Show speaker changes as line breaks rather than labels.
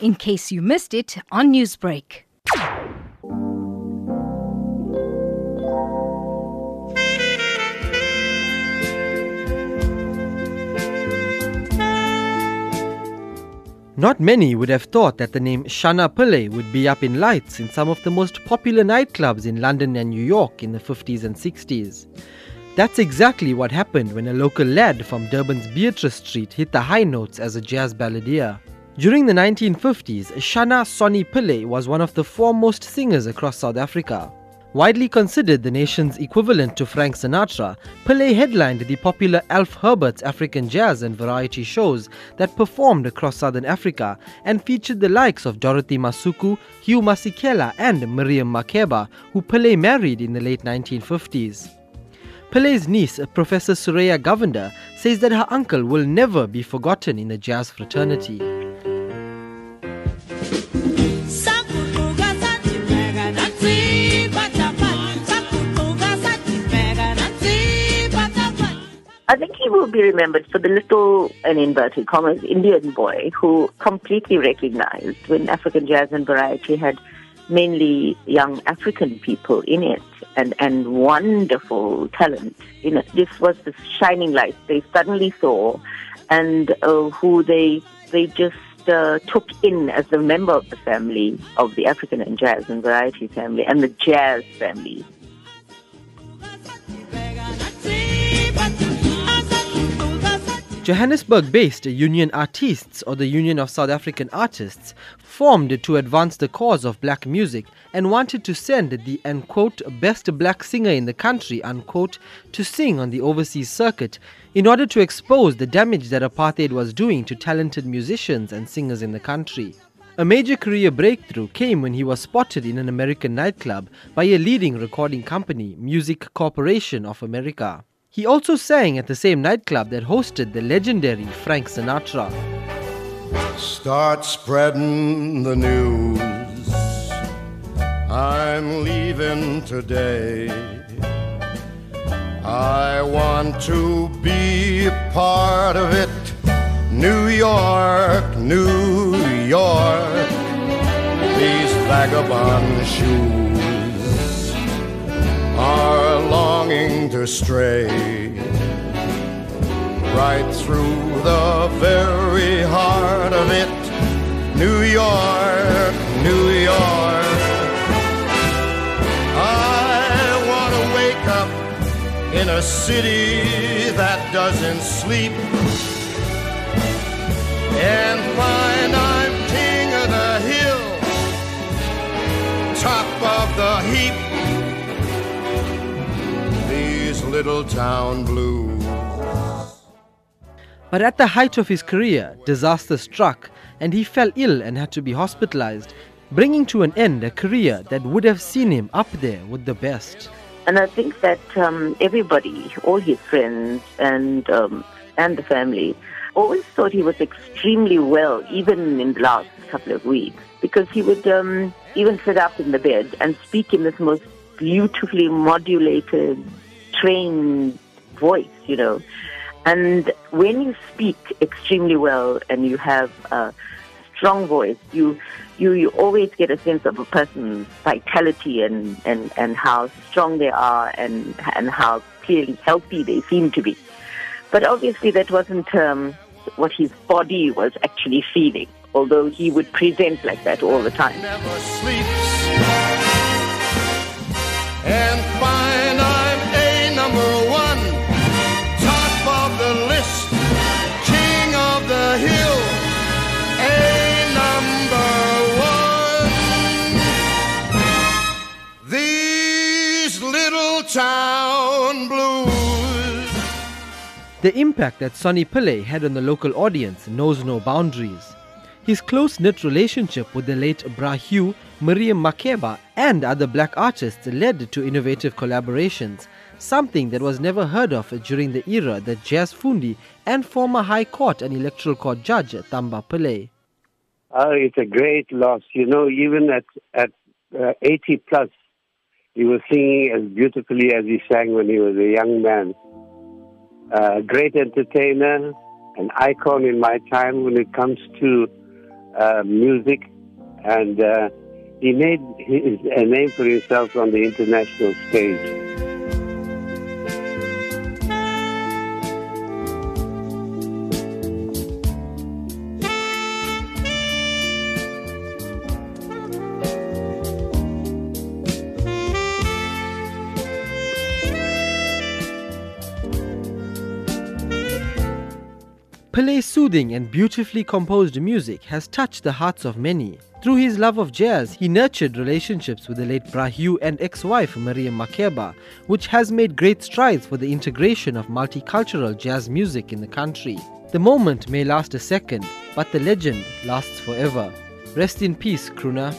in case you missed it on Newsbreak.
Not many would have thought that the name Shunna Pillay would be up in lights in some of the most popular nightclubs in London and New York in the 50s and 60s. That's exactly what happened when a local lad from Durban's Beatrice Street hit the high notes as a jazz balladeer. During the 1950s, Shunna Sonny Pillay was one of the foremost singers across South Africa. Widely considered the nation's equivalent to Frank Sinatra, Pillay headlined the popular Alf Herbert's African jazz and variety shows that performed across southern Africa and featured the likes of Dorothy Masuku, Hugh Masekela, and Miriam Makeba, who Pillay married in the late 1950s. Pillay's niece, Professor Suraya Govender, says that her uncle will never be forgotten in the jazz fraternity.
I think he will be remembered for the little, in inverted commas, Indian boy who completely recognized when African jazz and variety had mainly young African people in it and, and wonderful talent. You know, this was the shining light they suddenly saw and uh, who they, they just uh, took in as a member of the family of the African and jazz and variety family and the jazz family.
Johannesburg based Union Artists, or the Union of South African Artists, formed to advance the cause of black music and wanted to send the unquote, best black singer in the country unquote, to sing on the overseas circuit in order to expose the damage that apartheid was doing to talented musicians and singers in the country. A major career breakthrough came when he was spotted in an American nightclub by a leading recording company, Music Corporation of America. He also sang at the same nightclub that hosted the legendary Frank Sinatra.
Start spreading the news. I'm leaving today. I want to be a part of it. New York, New York. These vagabond shoes are longing to stray right through the very heart of it. New York, New York. I want to wake up in a city that doesn't sleep and find I'm king of the hill, top of the heap. Little town blues.
But at the height of his career, disaster struck and he fell ill and had to be hospitalized, bringing to an end a career that would have seen him up there with the best.
And I think that um, everybody, all his friends and um, and the family, always thought he was extremely well, even in the last couple of weeks, because he would um, even sit up in the bed and speak in this most beautifully modulated, trained voice, you know. And when you speak extremely well and you have a strong voice, you you, you always get a sense of a person's vitality and, and, and how strong they are and and how clearly healthy they seem to be. But obviously that wasn't um, what his body was actually feeling, although he would present like that all the time.
Town blues.
The impact that Sonny Pillay had on the local audience knows no boundaries. His close knit relationship with the late Bra Hugh, Miriam Makeba, and other black artists led to innovative collaborations, something that was never heard of during the era that Jazz Fundi and former High Court and Electoral Court Judge Thumba Pillay.
Oh, it's a great loss. You know, even at at uh, 80 plus, he was singing as beautifully as he sang when he was a young man. A great entertainer, an icon in my time when it comes to uh, music, and uh, he made his, a name for himself on the international stage.
Soothing and beautifully composed music has touched the hearts of many. Through his love of jazz, he nurtured relationships with the late Bra and ex-wife Maria Makeba, which has made great strides for the integration of multicultural jazz music in the country. The moment may last a second, but the legend lasts forever. Rest in peace, crooner.